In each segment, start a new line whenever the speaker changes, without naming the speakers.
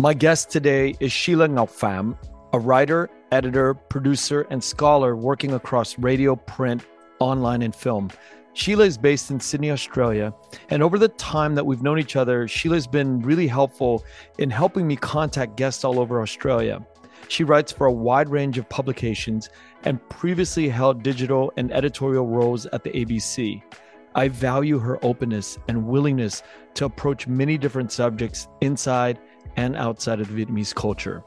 My guest today is Sheila Pham, a writer, editor, producer, and scholar working across radio, print, online, and film. Sheila is based in Sydney, Australia. And over the time that we've known each other, Sheila's been really helpful in helping me contact guests all over Australia. She writes for a wide range of publications and previously held digital and editorial roles at the ABC. I value her openness and willingness to approach many different subjects inside and outside of the Vietnamese culture.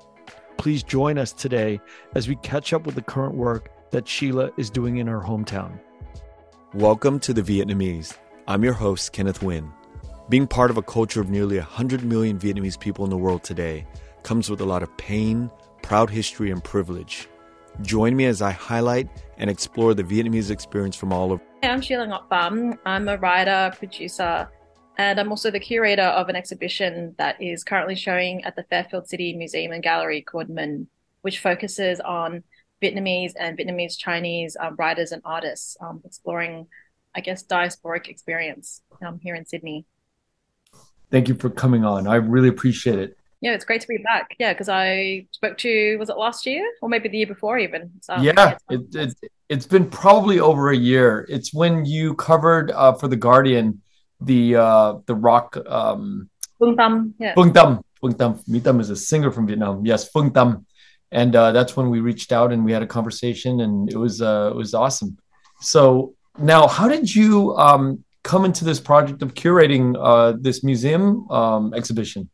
Please join us today as we catch up with the current work that Sheila is doing in her hometown. Welcome to the Vietnamese. I'm your host, Kenneth Nguyen. Being part of a culture of nearly 100 million Vietnamese people in the world today comes with a lot of pain, proud history, and privilege. Join me as I highlight and explore the Vietnamese experience from all over.
I'm Sheila Ngọc Pham. I'm a writer, producer, and I'm also the curator of an exhibition that is currently showing at the Fairfield City Museum and Gallery called Minh, which focuses on Vietnamese and Vietnamese Chinese um, writers and artists, um, exploring, I guess, diasporic experience um, here in Sydney.
Thank you for coming on. I really appreciate it.
Yeah, it's great to be back. Yeah, because I spoke to you, was it last year or maybe the year before even?
So, yeah, it, it, it's been probably over a year. It's when you covered uh, for The Guardian the uh, the rock. Um,
Tâm.
Yeah. Phương Tâm. Phương Tâm. My Tâm is a singer from Vietnam. Yes, Phương Tâm and uh, that's when we reached out and we had a conversation and it was uh, it was awesome so now how did you um, come into this project of curating uh, this museum um, exhibition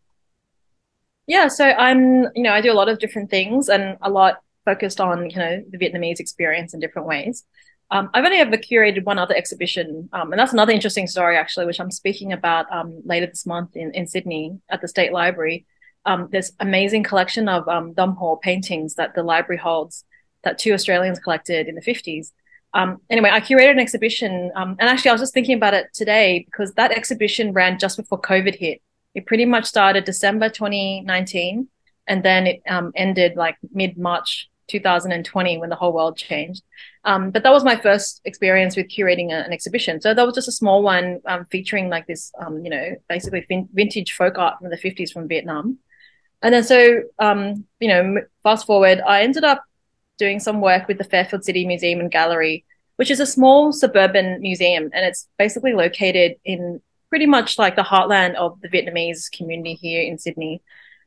yeah so i'm you know i do a lot of different things and a lot focused on you know the vietnamese experience in different ways um, I've only ever curated one other exhibition, um, and that's another interesting story, actually, which I'm speaking about um, later this month in, in Sydney at the State Library um, this amazing collection of um, Dong Ho paintings that the library holds that two Australians collected in the 50s. Um, anyway, I curated an exhibition, um, and actually, I was just thinking about it today because that exhibition ran just before COVID hit. It pretty much started December 2019, and then it ended like mid March 2020 when the whole world changed. Um, but that was my first experience with curating a, an exhibition. So that was just a small one um, featuring like this, um, you know, basically vin- vintage folk art from the 50s from Vietnam. And then so, um, you know, fast forward, I ended up doing some work with the Fairfield City Museum and Gallery, which is a small suburban museum, and it's basically located in pretty much like the heartland of the Vietnamese community here in Sydney,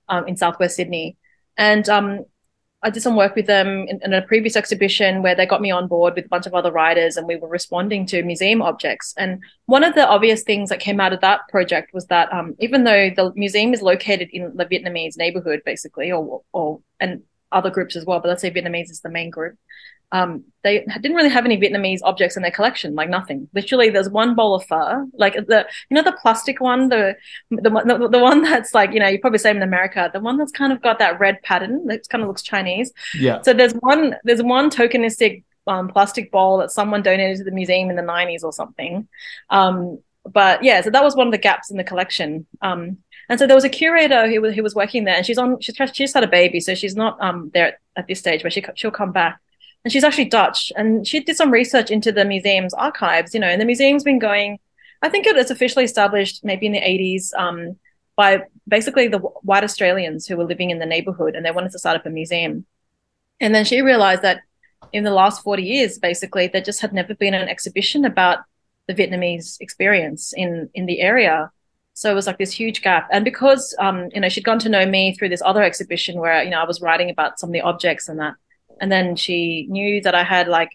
um, in Southwest Sydney. And um, I did some work with them in, in, a previous exhibition where they got me on board with a bunch of other writers and we were responding to museum objects. And one of the obvious things that came out of that project was that um, even though the museum is located in the Vietnamese neighborhood, basically, or, or and other groups as well, but let's say Vietnamese is the main group, um, they didn't really have any Vietnamese objects in their collection, like nothing. Literally, there's one bowl of pho, like the you know the plastic one, the the the, the one that's like you know you probably say in America, the one that's kind of got that red pattern that kind of looks Chinese.
Yeah.
So there's one there's one tokenistic um, plastic bowl that someone donated to the museum in the 90s or something. Um, but yeah, so that was one of the gaps in the collection. Um, and so there was a curator who was, who was working there, and she's on. She's she just had a baby, so she's not um there at, at this stage, but she she'll come back and she's actually Dutch, and she did some research into the museum's archives. You know, and the museum's been going. I think it was officially established maybe in the 80s um, by basically the white Australians who were living in the neighborhood, and they wanted to start up a museum. And then she realized that in the last 40 years, basically, there just had never been an exhibition about the Vietnamese experience in in the area. So it was like this huge gap. And because um, you know, she'd gone to know me through this other exhibition where, you know, I was writing about some of the objects and that and then she knew that I had like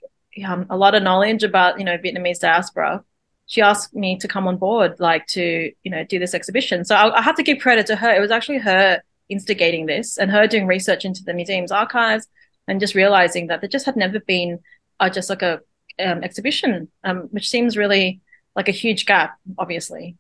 um, a lot of knowledge about you know Vietnamese diaspora. She asked me to come on board, like to you know do this exhibition. So I, I have to give credit to her. It was actually her instigating this and her doing research into the museum's archives and just realizing that there just had never been uh, just like a um, exhibition, um, which seems really like a huge gap, obviously.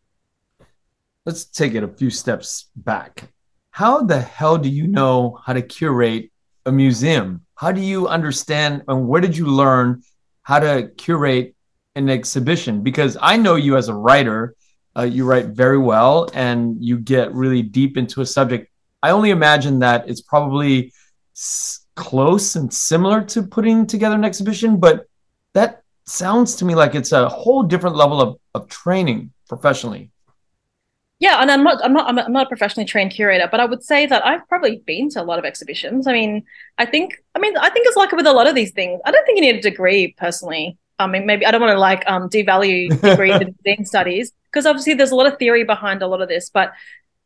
Let's take it a few steps back. How the hell do you know how to curate a museum? How do you understand and where did you learn how to curate an exhibition? Because I know you as a writer, uh, you write very well and you get really deep into a subject. I only imagine that it's probably s- close and similar to putting together an exhibition, but that sounds to me like it's a whole different level of, of training professionally.
Yeah, and I'm not, I'm not, I'm not a professionally trained curator, but I would say that I've probably been to a lot of exhibitions. I mean, I think, I mean, I think it's like with a lot of these things. I don't think you need a degree personally. I mean, maybe I don't want to like um, devalue degree in studies because obviously there's a lot of theory behind a lot of this. But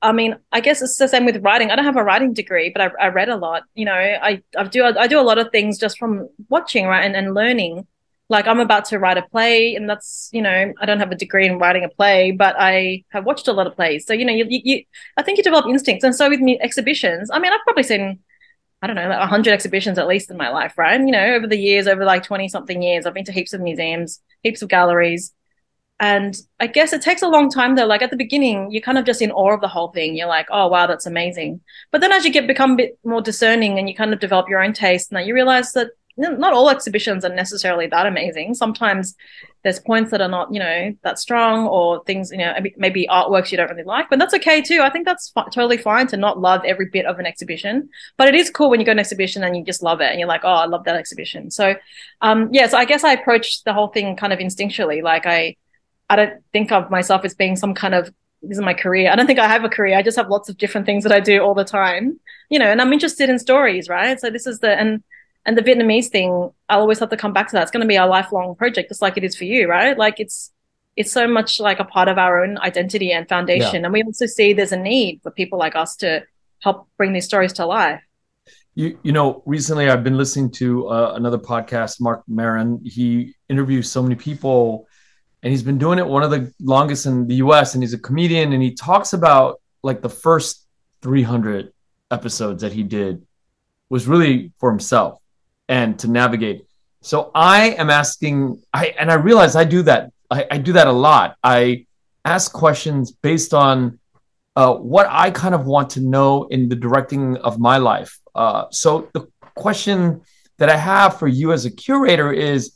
I mean, I guess it's the same with writing. I don't have a writing degree, but I, I read a lot. You know, I, I do I do a lot of things just from watching, right, and, and learning like I'm about to write a play, and that's you know I don't have a degree in writing a play, but I have watched a lot of plays. So you know you, you I think you develop instincts, and so with me, exhibitions. I mean, I've probably seen I don't know like hundred exhibitions at least in my life, right? And, you know, over the years, over like twenty something years, I've been to heaps of museums, heaps of galleries. And I guess it takes a long time though. Like at the beginning, you're kind of just in awe of the whole thing. You're like, oh wow, that's amazing. But then as you get become a bit more discerning and you kind of develop your own taste, and you realize that not all exhibitions are necessarily that amazing. Sometimes there's points that are not, you know, that strong or things, you know, maybe artworks you don't really like, but that's okay too. I think that's f- totally fine to not love every bit of an exhibition, but it is cool when you go to an exhibition and you just love it and you're like, oh, I love that exhibition. So, um, yeah, so I guess I approach the whole thing kind of instinctually. Like I, I don't think of myself as being some kind of this is my career. I don't think I have a career. I just have lots of different things that I do all the time, you know, and I'm interested in stories, right? So this is the, and and the Vietnamese thing, I'll always have to come back to that. It's going to be a lifelong project, just like it is for you, right? Like it's it's so much like a part of our own identity and foundation. Yeah. And we also see there's a need for people like us to help bring these stories to life.
You, you know, recently I've been listening to uh, another podcast, Marc Maron. He interviews so many people and he's been doing it one of the longest in the US. And he's a comedian and he talks about like the first 300 episodes that he did was really for himself and to navigate. So I am asking, I and I realize I do that. I, I do that a lot. I ask questions based on uh, what I kind of want to know in the directing of my life. Uh, so the question that I have for you as a curator is,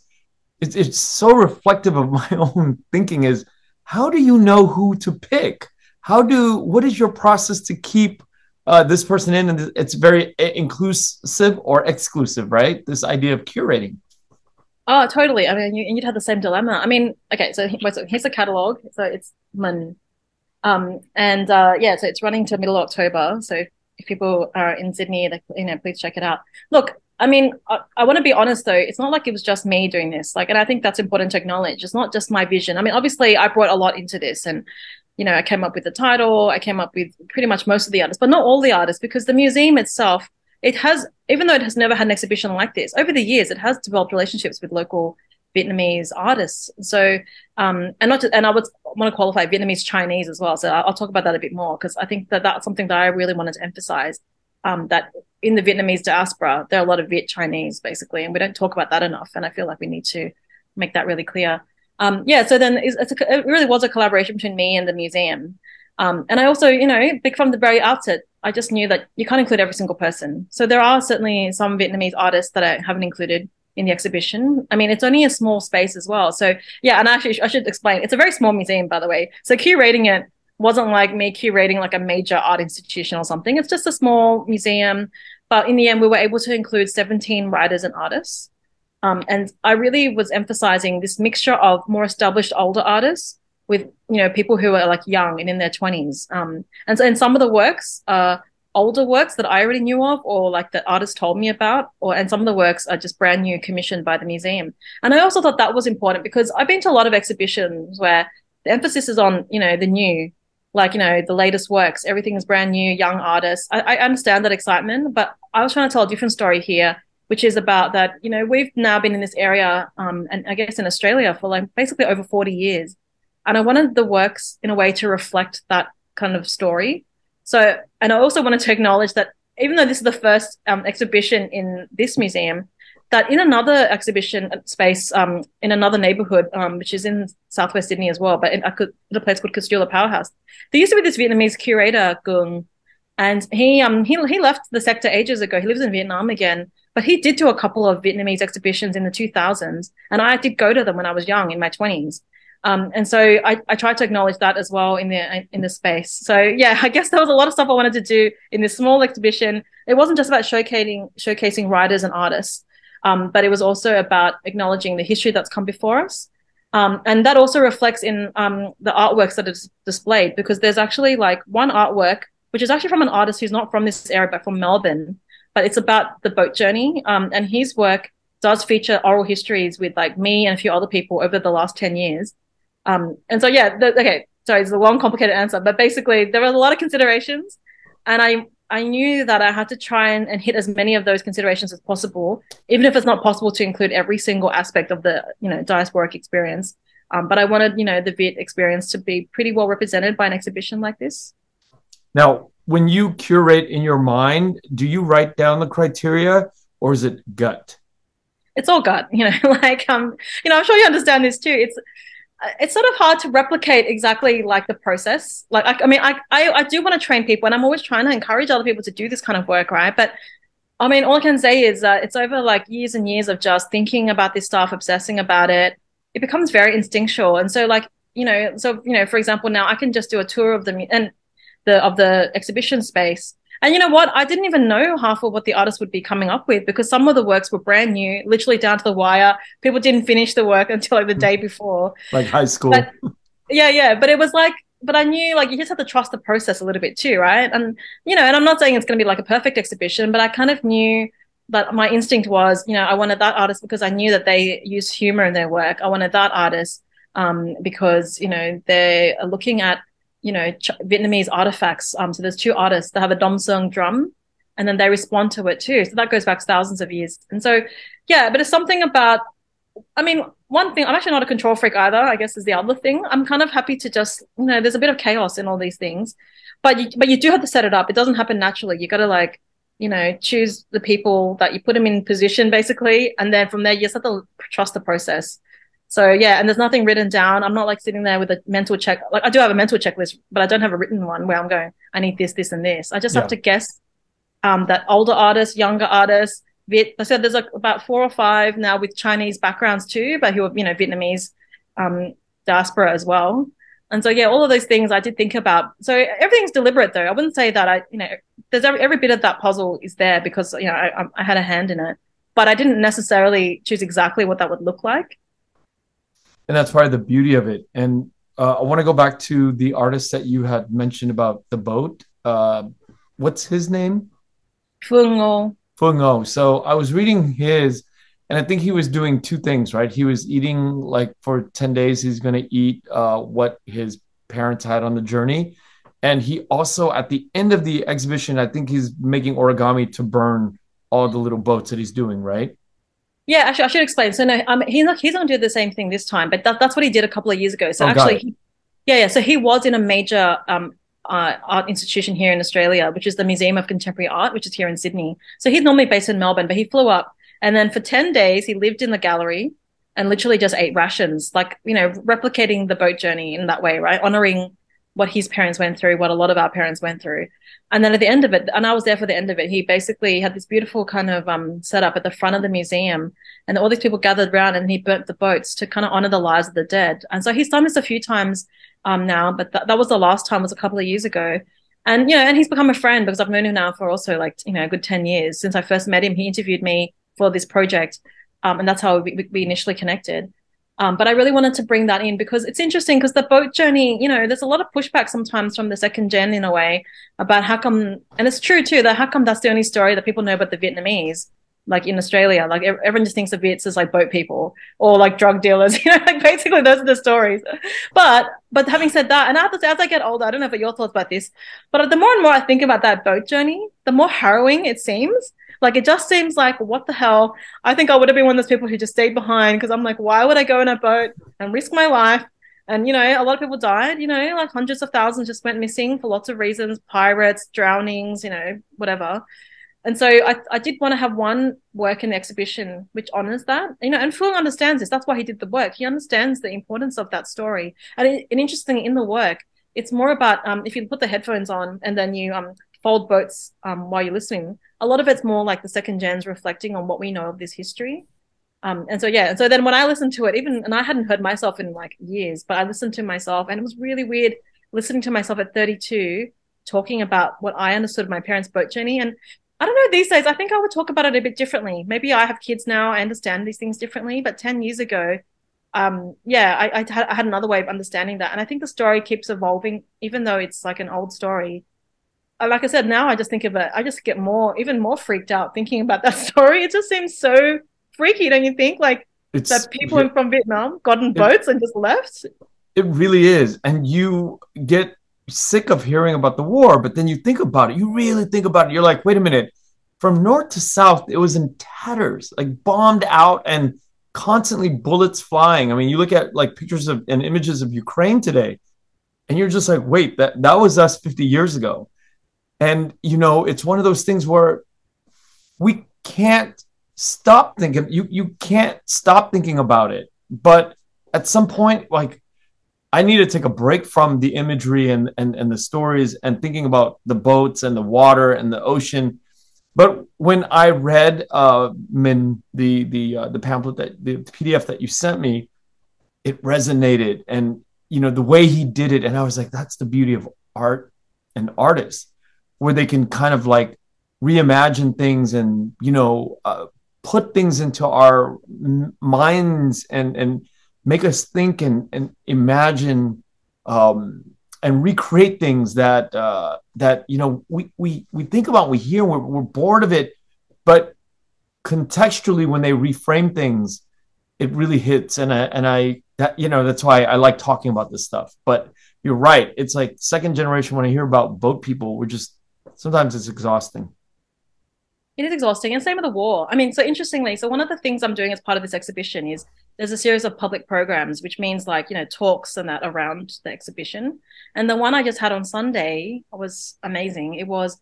it's, it's so reflective of my own thinking. Is how do you know who to pick? How do what is your process to keep uh, this person in, and it's very inclusive or exclusive, right? This idea of curating.
Oh, totally. I mean, you, would have the same dilemma. I mean, okay, so, here's a catalog. So it's Mun. Um, and uh, yeah, so it's running to middle October. So if people are in Sydney, they, you know, please check it out. Look, I mean, I, I want to be honest though. It's not like it was just me doing this. Like, and I think that's important to acknowledge. It's not just my vision. I mean, obviously, I brought a lot into this, and you know, I came up with the title, I came up with pretty much most of the artists, but not all the artists, because the museum itself, it has, even though it has never had an exhibition like this, over the years, it has developed relationships with local Vietnamese artists. So, um, and not, to, and I would want to qualify Vietnamese Chinese as well. So I'll, talk about that a bit more because I think that that's something that I really wanted to emphasize. Um, that in the Vietnamese diaspora, there are a lot of Viet Chinese basically, and we don't talk about that enough. And I feel like we need to make that really clear um, yeah, so then it's, it's a, it really was a collaboration between me and the museum. Um, and I also, you know, from the very outset, I just knew that you can't include every single person. So there are certainly some Vietnamese artists that I haven't included in the exhibition. I mean, it's only a small space as well. So yeah, and actually, I should explain. It's a very small museum, by the way. So curating it wasn't like me curating like a major art institution or something. It's just a small museum. But in the end, we were able to include 17 writers and artists. Um, and I really was emphasizing this mixture of more established older artists with you know people who are like young and in their 20s um, and and some of the works are older works that i already knew of or like the artists told me about or and some of the works are just brand new commissioned by the museum. And i also thought that was important because i've been to a lot of exhibitions where the emphasis is on you know the new like you know the latest works. Everything is brand new young artists. I, I understand that excitement but i was trying to tell a different story here which is about that, you know, we've now been in this area, um, and I guess in Australia for like basically over 40 years. And I wanted the works in a way to reflect that kind of story. So, and I also wanted to acknowledge that even though this is the first um, exhibition in this museum, that in another exhibition space um, in another neighborhood, um, which is in Southwest Sydney as well, but in a, a place called Casula Powerhouse, there used to be this Vietnamese curator, Gung, and he um he he left the sector ages ago. He lives in Vietnam again, but he did do a couple of Vietnamese exhibitions in the 2000s, and I did go to them when I was young in my 20s. Um, and so I, I tried to acknowledge that as well in the in the space. So yeah, I guess there was a lot of stuff I wanted to do in this small exhibition. It wasn't just about showcasing showcasing writers and artists, um, but it was also about acknowledging the history that's come before us. Um, and that also reflects in um, the artworks that are displayed because there's actually like one artwork, which is actually from an artist who's not from this area, but from Melbourne, but it's about the boat journey. Um, and his work does feature oral histories with like me and a few other people over the last 10 years. Um, and so, yeah, the, okay, sorry, it's a long, complicated answer, but basically there were a lot of considerations and I, I knew that I had to try and, and hit as many of those considerations as possible, even if it's not possible to include every single aspect of the, you know, diasporic experience. Um, but I wanted, you know, the Viet experience to be pretty well represented by an exhibition like this.
Now, when you curate in your mind, do you write down the criteria or is it gut?
It's all gut, you know, like um, you know, I'm sure you understand this too. It's it's sort of hard to replicate exactly like the process. Like, I, I mean, I, I, I do want to train people, and I'm always trying to encourage other people to do this kind of work, right? But I mean, all I can say is that it's over like years and years of just thinking about this stuff, obsessing about it. It becomes very instinctual, and so like you know, so you know, for example, now I can just do a tour of the and the of the exhibition space and you know what? I didn't even know half of what the artist would be coming up with because some of the works were brand new, literally down to the wire. People didn't finish the work until like the day before.
like high school.
But, yeah, yeah. But it was like, but I knew like you just have to trust the process a little bit too, right? And you know, and I'm not saying it's going to be like a perfect exhibition, but I kind of knew that my instinct was, you know, I wanted that artist because I knew that they use humor in their work. I wanted that artist um, because you know they are looking at you know Ch- Vietnamese artifacts. Um, so there's two artists that have a Dong Son drum, and then they respond to it too. So that goes back thousands of years. And so, yeah, but it's something about. I mean, one thing I'm actually not a control freak either. I guess is the other thing. I'm kind of happy to just you know there's a bit of chaos in all these things, but you but you do have to set it up. It doesn't happen naturally. You got to like you know choose the people that you put them in position basically, and then from there you just have to trust the process. So yeah, and there's nothing written down. I'm not like sitting there with a mental check. Like I do have a mental checklist, but I don't have a written one where I'm going, I need this, this, and this. I just yeah. have to guess um, that older artists, younger artists, Viet. I said there's like about four or five now with Chinese backgrounds too, but who are you know Vietnamese um, diaspora as well. And so yeah, all of those things I did think about. So everything's deliberate though. I wouldn't say that I you know there's every, every bit of that puzzle is there because you know I, I had a hand in it, but I didn't necessarily choose exactly what that would look like
and that's part of the beauty of it. And uh, I want to go back to the artist that you had mentioned about the boat. Uh, what's his name? Fungo. Fungo. So I was reading his, and I think he was doing two things, right? He was eating like for 10 days, he's going to eat uh, what his parents had on the journey. And he also, at the end of the exhibition, I think he's making origami to burn all the little boats that he's doing, right?
Yeah, actually, I should explain. So no, um, he's not he's not do the same thing this time, but that, that's what he did a couple of years ago. So oh, actually, he, yeah, yeah. So he was in a major um, uh, art institution here in Australia, which is the Museum of Contemporary Art, which is here in Sydney. So he's normally based in Melbourne, but he flew up, and then for ten days he lived in the gallery and literally just ate rations, like you know, replicating the boat journey in that way, right? Honoring what his parents went through, what a lot of our parents went through. And then at the end of it, and I was there for the end of it, he basically had this beautiful kind of um, setup at the front of the museum. And all these people gathered around and he burnt the boats to kind of honor the lives of the dead. And so he's done this a few times um, now, but th- that was the last time, was a couple of years ago. And, you know, and he's become a friend because I've known him now for also like, you know, a good 10 years. Since I first met him, he interviewed me for this project. Um, and that's how we, we initially connected. Um, but I really wanted to bring that in because it's interesting because the boat journey, you know, there's a lot of pushback sometimes from the second gen in a way about how come, and it's true too, that how come that's the only story that people know about the Vietnamese, like in Australia, like everyone just thinks of Viets as like boat people or like drug dealers, you know, like basically those are the stories. But, but having said that, and say, as I get older, I don't know what your thoughts about this, but the more and more I think about that boat journey, the more harrowing it seems like it just seems like what the hell? I think I would have been one of those people who just stayed behind because I'm like, why would I go in a boat and risk my life? And you know, a lot of people died. You know, like hundreds of thousands just went missing for lots of reasons: pirates, drownings, you know, whatever. And so I, I did want to have one work in the exhibition which honors that, you know, and Phương understands this. That's why he did the work. He understands the importance of that story. And, it, and interesting in the work, it's more about um, if you put the headphones on and then you um, fold boats um, while you're listening, a lot of it's more like the second gens reflecting on what we know of this history. Um, and so yeah, and so then when I listened to it, even and I hadn't heard myself in like years, but I listened to myself, and it was really weird listening to myself at 32 talking about what I understood my parents' boat journey. And I don't know these days. I think I would talk about it a bit differently. Maybe I have kids now. I understand these things differently. But 10 years ago, um, yeah, I, I, had, I had another way of understanding that, and I think the story keeps evolving, even though it's like an old story. Uh, like I said, now I just think of it. I just get more, even more freaked out thinking about that story. It just seems so freaky, don't you think? Like it's, that people it, from Vietnam got in boats and just left.
It really is, and you get sick of hearing about the war, but then you think about it. You really think about it. You're like, wait a minute. From north to south, it was in tatters, like bombed out and constantly bullets flying. I mean, you look at like pictures of and images of Ukraine today, and you're just like, wait, that that was us 50 years ago. And you know, it's one of those things where we can't stop thinking. You you can't stop thinking about it. But at some point, like I need to take a break from the imagery and and, and the stories and thinking about the boats and the water and the ocean but when I read uh, Min the the uh, the pamphlet that the PDF that you sent me, it resonated, and you know the way he did it, and I was like, that's the beauty of art and artists, where they can kind of like reimagine things and you know uh, put things into our minds and and make us think and and imagine um, and recreate things that uh, that you know we we we think about, we hear, we're, we're bored of it, but contextually when they reframe things, it really hits. And I and I that you know that's why I like talking about this stuff. But you're right, it's like second generation. When I hear about boat people, we're just sometimes it's exhausting.
It is exhausting, and same with the war. I mean, so interestingly, so one of the things I'm doing as part of this exhibition is there's a series of public programs, which means like you know talks and that around the exhibition. And the one I just had on Sunday was amazing. It was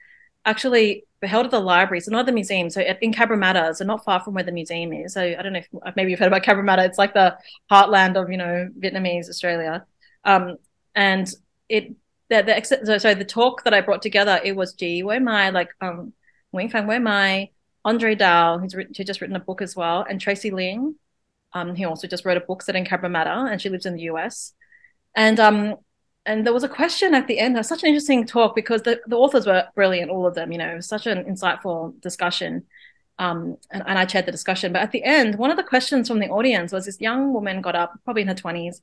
actually held at the library, so not the museum. So in Cabramatta, so not far from where the museum is. So I don't know if maybe you've heard about Cabramatta. It's like the heartland of you know Vietnamese Australia. Um, and it the, the so, the talk that I brought together it was G Que Mai like um Nguyen Phan Que Mai, Andre Dao, who's, written, who's just written a book as well, and Tracey Lien, um, who also just wrote a book set in Cabramatta, and she lives in the US. And um, and there was a question at the end. It was such an interesting talk because the, the authors were brilliant, all of them. You know, it was such an insightful discussion. Um, and, and I chaired the discussion. But at the end, one of the questions from the audience was this young woman got up, probably in her 20s,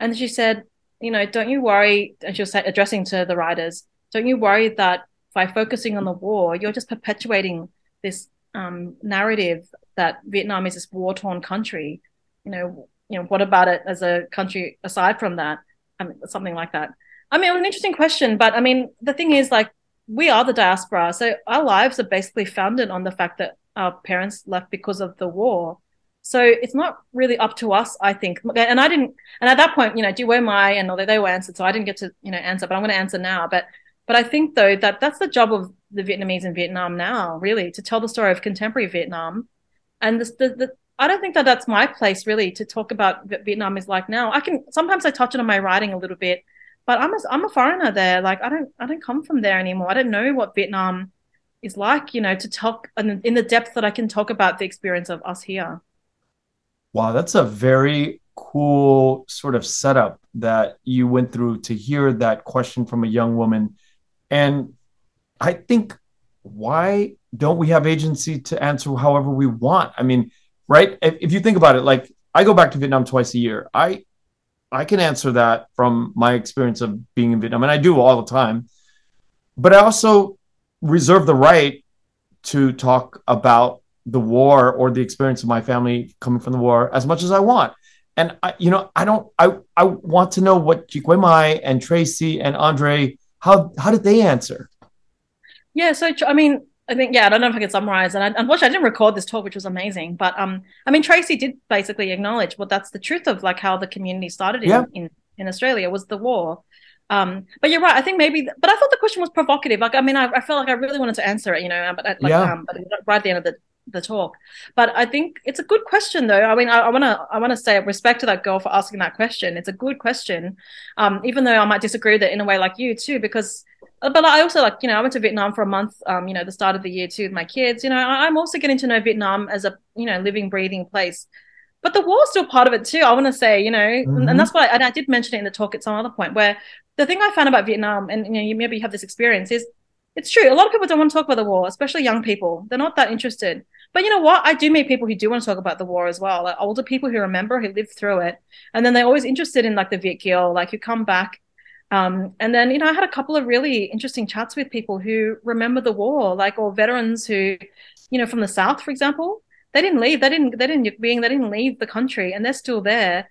and she said, You know, don't you worry, and she was addressing to the writers, don't you worry that by focusing on the war, you're just perpetuating this um, narrative that Vietnam is this war torn country. You know, you know, what about it as a country aside from that? I mean, something like that. I mean, it was an interesting question, but I mean, the thing is, like, we are the diaspora, so our lives are basically founded on the fact that our parents left because of the war. So it's not really up to us, I think. And I didn't, and at that point, you know, do where my and although they were answered, so I didn't get to, you know, answer, but I'm going to answer now. But but I think though that that's the job of the Vietnamese in Vietnam now, really, to tell the story of contemporary Vietnam. And the, the, the I don't think that that's my place really to talk about what Vietnam is like now. I can sometimes I touch it on my writing a little bit, but I'm a, I'm a foreigner there. Like I don't I don't come from there anymore. I don't know what Vietnam is like. You know, to talk in the depth that I can talk about the experience of us here.
Wow, that's a very cool sort of setup that you went through to hear that question from a young woman and I think why don't we have agency to answer however we want? I mean, right? If, if, you think about it, like I go back to Vietnam twice a year. I I can answer that from my experience of being in Vietnam, and I do all the time. But I also reserve the right to talk about the war or the experience of my family coming from the war as much as I want. And I, you know, I don't. I I want to know what Chi Quay and Tracy and Andre how how did they answer?
Yeah, so I mean, I think yeah, I don't know if I can summarize. And I, unfortunately, I didn't record this talk, which was amazing. But um, I mean, Tracy did basically acknowledge well, that's the truth of like how the community started in yeah. in, in Australia was the war. Um, but you're right. I think maybe, but I thought the question was provocative. Like, I mean, I, I felt like I really wanted to answer it, you know, but like, yeah. um, but right at the end of the the talk. But I think it's a good question, though. I mean, I want to I want to say respect to that girl for asking that question. It's a good question, um, even though I might disagree with it in a way like you too, because. But I also like you know I went to Vietnam for a month, um, you know, the start of the year too with my kids. You know, I'm also getting to know Vietnam as a you know living, breathing place. But the war's still part of it too. I want to say, you know, mm-hmm. and that's why and I did mention it in the talk at some other point where the thing I found about Vietnam, and you know, you maybe have this experience, is it's true. A lot of people don't want to talk about the war, especially young people. They're not that interested. But you know what? I do meet people who do want to talk about the war as well, like older people who remember, who lived through it, and then they're always interested in like the Viet Kieu, like who come back. Um, and then you know, I had a couple of really interesting chats with people who remember the war, like or veterans who, you know, from the South, for example, they didn't leave, they didn't, they didn't being, they didn't leave the country, and they're still there.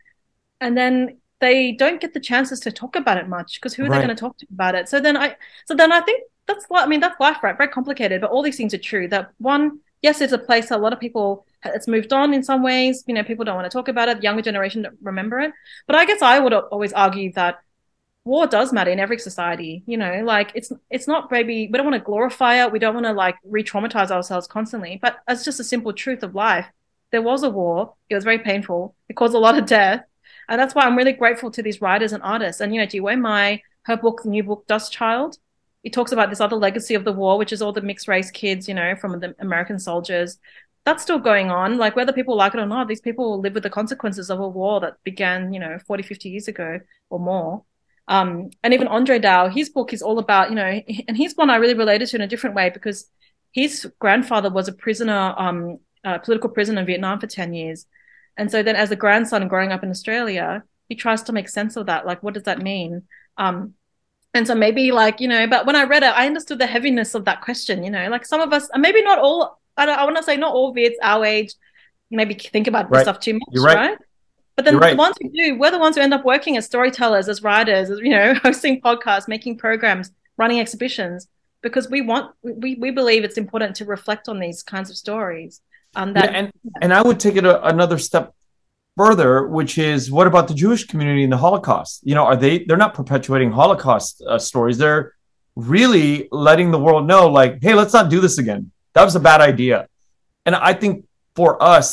And then they don't get the chances to talk about it much because who are right. they going to talk to about it? So then I, so then I think that's I mean that's life, right? Very complicated, but all these things are true. That one, yes, it's a place a lot of people it's moved on in some ways. You know, people don't want to talk about it. The younger generation don't remember it. But I guess I would always argue that war does matter in every society. You know, like it's it's not maybe we don't want to glorify it. We don't want to like re-traumatize ourselves constantly. But it's just a simple truth of life. There was a war. It was very painful. It caused a lot of death. And that's why I'm really grateful to these writers and artists. And you know, Ji Que Mai, her book, the new book, Dust Child, he talks about this other legacy of the war, which is all the mixed race kids, you know, from the American soldiers. That's still going on. Like whether people like it or not, these people live with the consequences of a war that began, you know, 40, 50 years ago or more. Um, and even Andre Dao, his book is all about, you know, and he's one I really related to in a different way because his grandfather was a prisoner, um, a political prisoner in Vietnam for 10 years. And so then as a grandson growing up in Australia, he tries to make sense of that. Like, what does that mean? Um, and so maybe like, you know, but when I read it, I understood the heaviness of that question, you know, like some of us, maybe not all, I, I want to say not all Viets our age, maybe think about right. stuff too much, right. right. But then right. the ones who do, we're the ones who end up working as storytellers, as writers, as, you know, hosting podcasts, making programs, running exhibitions, because we want, we, we believe it's important to reflect on these kinds of stories. Um, that,
yeah, and, yeah. and I would take it a, another step further, which is what about the Jewish community in the Holocaust? You know, are they they're not perpetuating Holocaust uh, stories. They're really letting the world know like, hey, let's not do this again. That was a bad idea. And I think for us,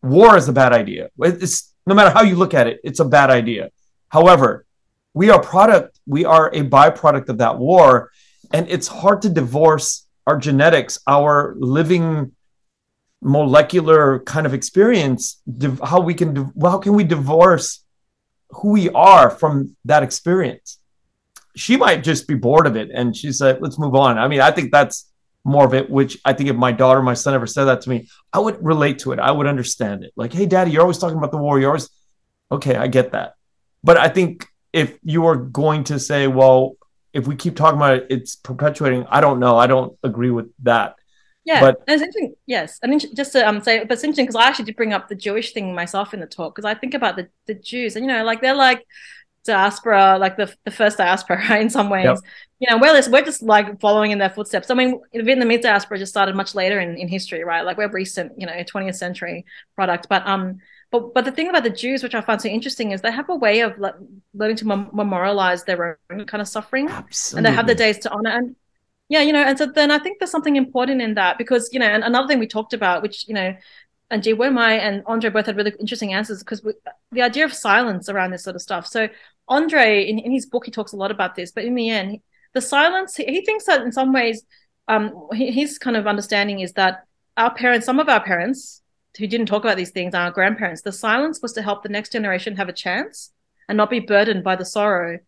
war is a bad idea. It's no matter how you look at it, it's a bad idea. However, we are product, we are a byproduct of that war. And it's hard to divorce our genetics, our living molecular kind of experience how we can how can we divorce who we are from that experience? She might just be bored of it and she said let's move on. I mean i think that's more of it which i think if my daughter my son ever said that to me i would relate to it. I would understand it. Like hey daddy you're always talking about the war. You're always okay i get that. But i think if you are going to say well if we keep talking about it it's perpetuating i don't know. I don't agree with that
yeah, but, and it's interesting. Yes, and just to um say, but it's interesting because I actually did bring up the Jewish thing myself in the talk because I think about the the Jews, and you know, like they're like diaspora, like the the first diaspora, right? In some ways, yep. you know, we're just we're just like following in their footsteps. I mean, the Vietnamese diaspora just started much later in in history, right? Like we're recent, you know, 20th century product, but um. But, but the thing about the Jews, which I find so interesting, is they have a way of le- learning to mem- memorialize their own kind of suffering, Absolutely. and they have the days to honor. And yeah you know and so then i think there's something important in that because you know and another thing we talked about which you know and Que and Andre both had really interesting answers because the idea of silence around this sort of stuff. So Andre, in, in his book, he talks a lot about this, but in the end, the silence, he, he thinks that in some ways, um, his kind of understanding is that our parents, some of our parents who didn't talk about these things, our grandparents, the silence was to help the next generation have a chance and not be burdened by the sorrow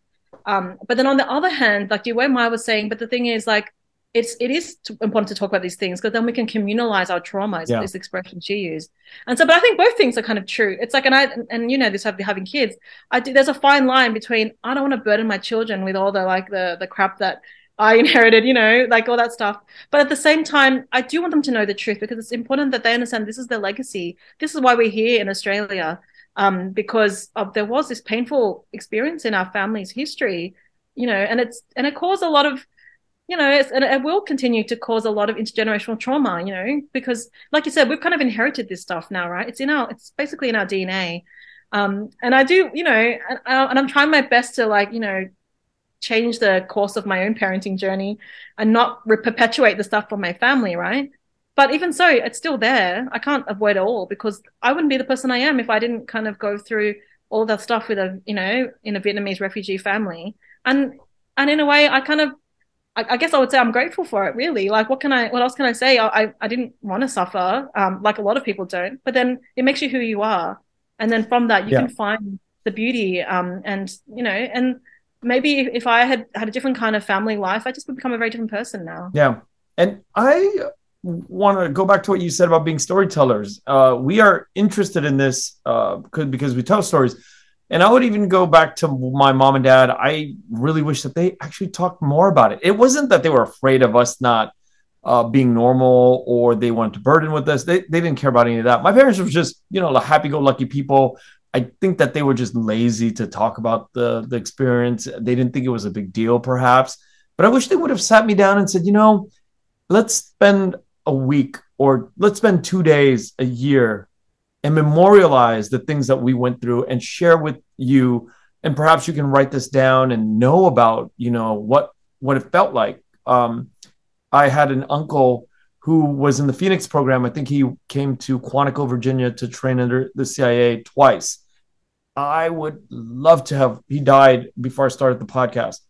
um, but then on the other hand, like Mai was saying, but the thing is like it's it is important to talk about these things because then we can communalize our traumas. Yeah. This expression she used, and so, but I think both things are kind of true. It's like, and I and you know this having kids, I do. There's a fine line between I don't want to burden my children with all the like the the crap that I inherited, you know, like all that stuff. But at the same time, I do want them to know the truth because it's important that they understand this is their legacy. This is why we're here in Australia um, because of, there was this painful experience in our family's history, you know, and it's and it caused a lot of, you know, and it will continue to cause a lot of intergenerational trauma, you know, because like you said, we've kind of inherited this stuff now, right? It's in our, it's basically in our DNA. Um, and I do, you know, and, and I'm trying my best to like, you know, change the course of my own parenting journey and not perpetuate the stuff from my family, right? But even so it's still there i can't avoid it all because i wouldn't be the person i am if i didn't kind of go through all that stuff with a you know in a vietnamese refugee family and and in a way i kind of I, I, guess I would say I'm grateful for it. Really, like what can I? What else can I say? I I didn't want to suffer, um, like a lot of people don't. But then it makes you who you are, and then from that you yeah. can find the beauty, um, and you know, and maybe if I had had a different kind of family life, I just would become a very different person now.
Yeah. And I want to go back to what you said about being storytellers. Uh, we are interested in this uh, because, we tell stories. And I would even go back to my mom and dad. I really wish that they actually talked more about it. It wasn't that they were afraid of us not uh, being normal or they wanted to burden with us. They, they didn't care about any of that. My parents were just, you know, happy go lucky people. I think that they were just lazy to talk about the, the experience. They didn't think it was a big deal, perhaps. But I wish they would have sat me down and said, you know, let's spend a week or let's spend two days a year and memorialize the things that we went through and share with you. And perhaps you can write this down and know about you know what what it felt like. Um, i had an uncle who was in the phoenix program. I think he came to quantico virginia to train under the cia twice. I would love to have he died before i started the podcast.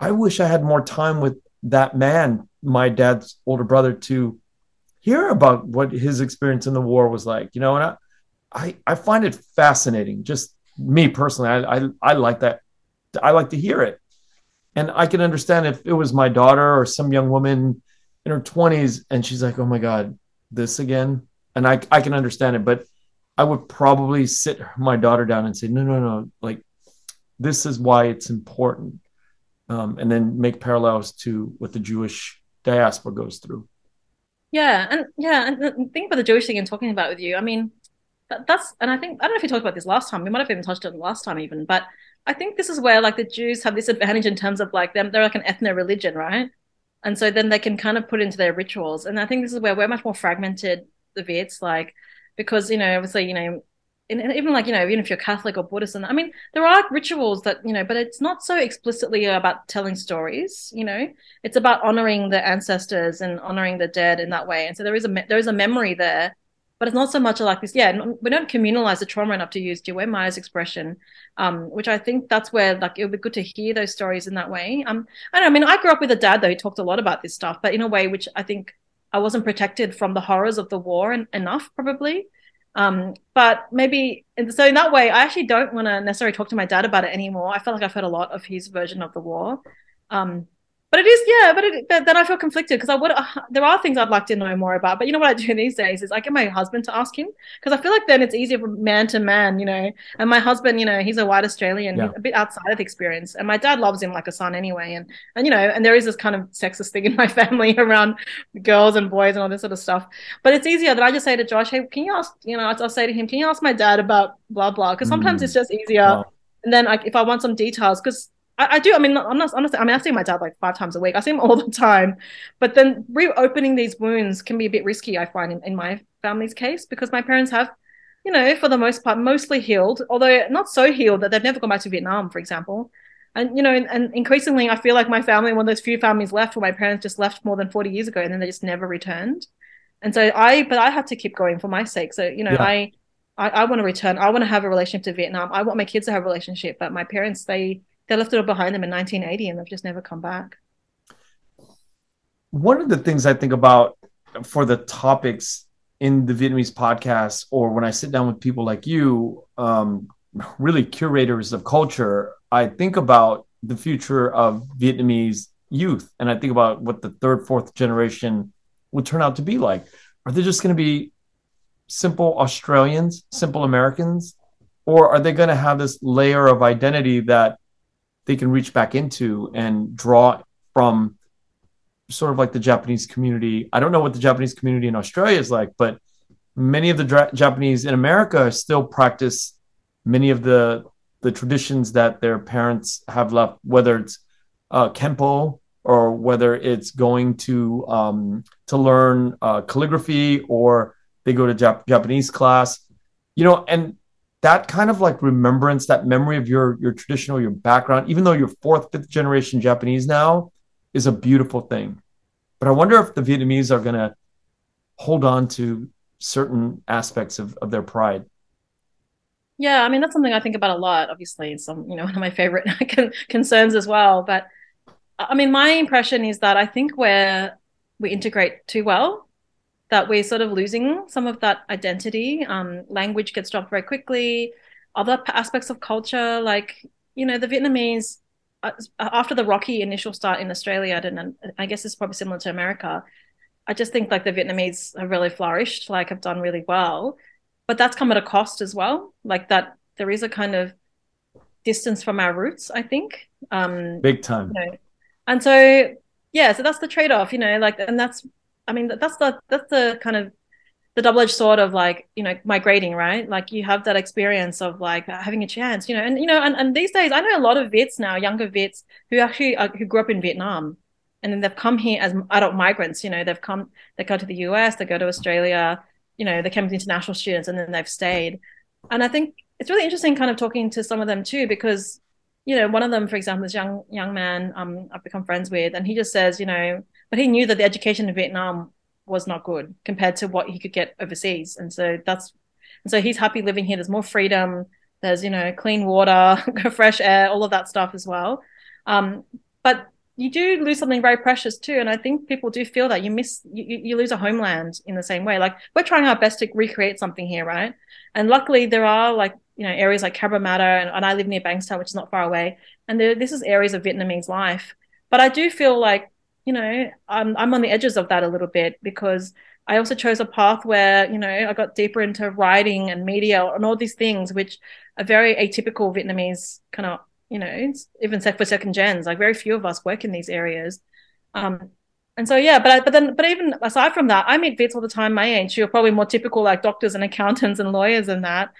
I wish i had more time with that man my dad's older brother to hear about what his experience in the war was like you know and i i, I find it fascinating just me personally I, I i like that i like to hear it. And i can understand if it was my daughter or some young woman in her 20s and she's like oh my god this again? And i i can understand it but i would probably sit my daughter down and say no no no like this is why it's important. Um, and then make parallels to what the jewish diaspora goes through
yeah, and yeah, and the thing about the Jewish thing and talking about with you, I mean, that, that's and I think I don't know if we talked about this last time. We might have even touched on last time even, but I think this is where like the Jews have this advantage in terms of like them they're like an ethno religion, right? And so then they can kind of put into their rituals. And I think this is where we're much more fragmented, the Viets, like because you know obviously you know and even like you know even if you're catholic or buddhist and i mean there are rituals that you know but it's not so explicitly about telling stories you know? It's about honoring the ancestors and honoring the dead in that way. And so there is a there is a memory there but it's not so much like this yeah we don't communalize the trauma enough to use Joanne Meyer's expression um, which i think that's where like it would be good to hear those stories in that way. Um i know i mean i grew up with a dad though who talked a lot about this stuff but in a way which i think i wasn't protected from the horrors of the war and enough probably um, but maybe so in that way, I actually don't want to necessarily talk to my dad about it anymore. I feel like I've heard a lot of his version of the war. Um, but it is, yeah. But, it, but then I feel conflicted because I would. Uh, there are things I'd like to know more about. But you know what I do these days is I get my husband to ask him because I feel like then it's easier for man to man, you know. And my husband, you know, he's a white Australian, yeah. he's a bit outside of the experience, and my dad loves him like a son anyway. And and you know, and there is this kind of sexist thing in my family around girls and boys and all this sort of stuff. But it's easier that I just say to Josh, hey, can you ask? You know, I'll say to him, can you ask my dad about blah blah? Because sometimes mm. it's just easier. Wow. And then like if I want some details, because I, I, do. I mean, I'm not honestly. I mean, I see my dad like five times a week. I see him all the time, but then reopening these wounds can be a bit risky. I find in, in my family's case because my parents have, you know, for the most part, mostly healed. Although not so healed that they've never gone back to Vietnam, for example. And you know, and, and increasingly, I feel like my family, one of those few families left, where my parents just left more than 40 years ago, and then they just never returned. And so I, but I had to keep going for my sake. So you know, yeah. I, I, I want to return. I want to have a relationship to Vietnam. I want my kids to have a relationship, but my parents, they they left it all behind them in 1980 and they've just never come back.
One of the things I think about for the topics in the Vietnamese podcast, or when I sit down with people like you, um, really curators of culture, I think about the future of Vietnamese youth. And I think about what the third, fourth generation would turn out to be like. Are they just going to be simple Australians, simple Americans? Or are they going to have this layer of identity that they can reach back into and draw from sort of like the Japanese community. I don't know what the Japanese community in Australia is like, but many of the dra- Japanese in America still practice many of the the traditions that their parents have left, whether it's uh, kempo or whether it's going to um, to learn uh, calligraphy or they go to Jap- Japanese class, you know, and that kind of like remembrance, that memory of your your traditional, your background, even though you're fourth, fifth generation Japanese now, is a beautiful thing. But I wonder if the Vietnamese are gonna hold on to certain aspects of, of their pride.
Yeah, I mean that's something I think about a lot. Obviously, some you know one of my favorite concerns as well. But I mean, my impression is that I think where we integrate too well that we're sort of losing some of that identity. Um, language gets dropped very quickly. Other aspects of culture, like you know, the Vietnamese uh, after the rocky initial start in Australia, and I guess it's probably similar to America. I just think like the Vietnamese have really flourished, like have done really well, but that's come at a cost as well. Like that, there is a kind of distance from our roots. I think,
um, big time.
You know? And so, yeah, so that's the trade off, you know, like, and that's, I mean, that's the that's the kind of the double-edged sword of like you know migrating right? Like you have that experience of like having a chance you know? And you know and, and these days i know a lot of Viets now younger Viets who actually are, who grew up in vietnam. And then they've come here as adult migrants you know? They've come they go to the us they go to australia you know they came as international students and then they've stayed. And i think it's really interesting kind of talking to some of them too because you know one of them for example this young young man um i've become friends with and he just says you know but he knew that the education in vietnam was not good compared to what he could get overseas. And so that's and so he's happy living here. There's more freedom. There's you know clean water, fresh air, all of that stuff as well. Um, but you do lose something very precious too, and I think people do feel that you miss you, you lose a homeland in the same way. Like we're trying our best to recreate something here, right? And luckily there are like you know areas like Cabramatta, and, and I live near Bankstown, which is not far away, and there, this is areas of Vietnamese life. But I do feel like you know, I'm I'm on the edges of that a little bit because I also chose a path where, you know, I got deeper into writing and media and all these things, which are very atypical Vietnamese kind of, you know, even for second gens. Like very few of us work in these areas. Um, and so yeah, but I, but then but even aside from that, I meet Viets all the time my age who are probably more typical like doctors and accountants and lawyers and that.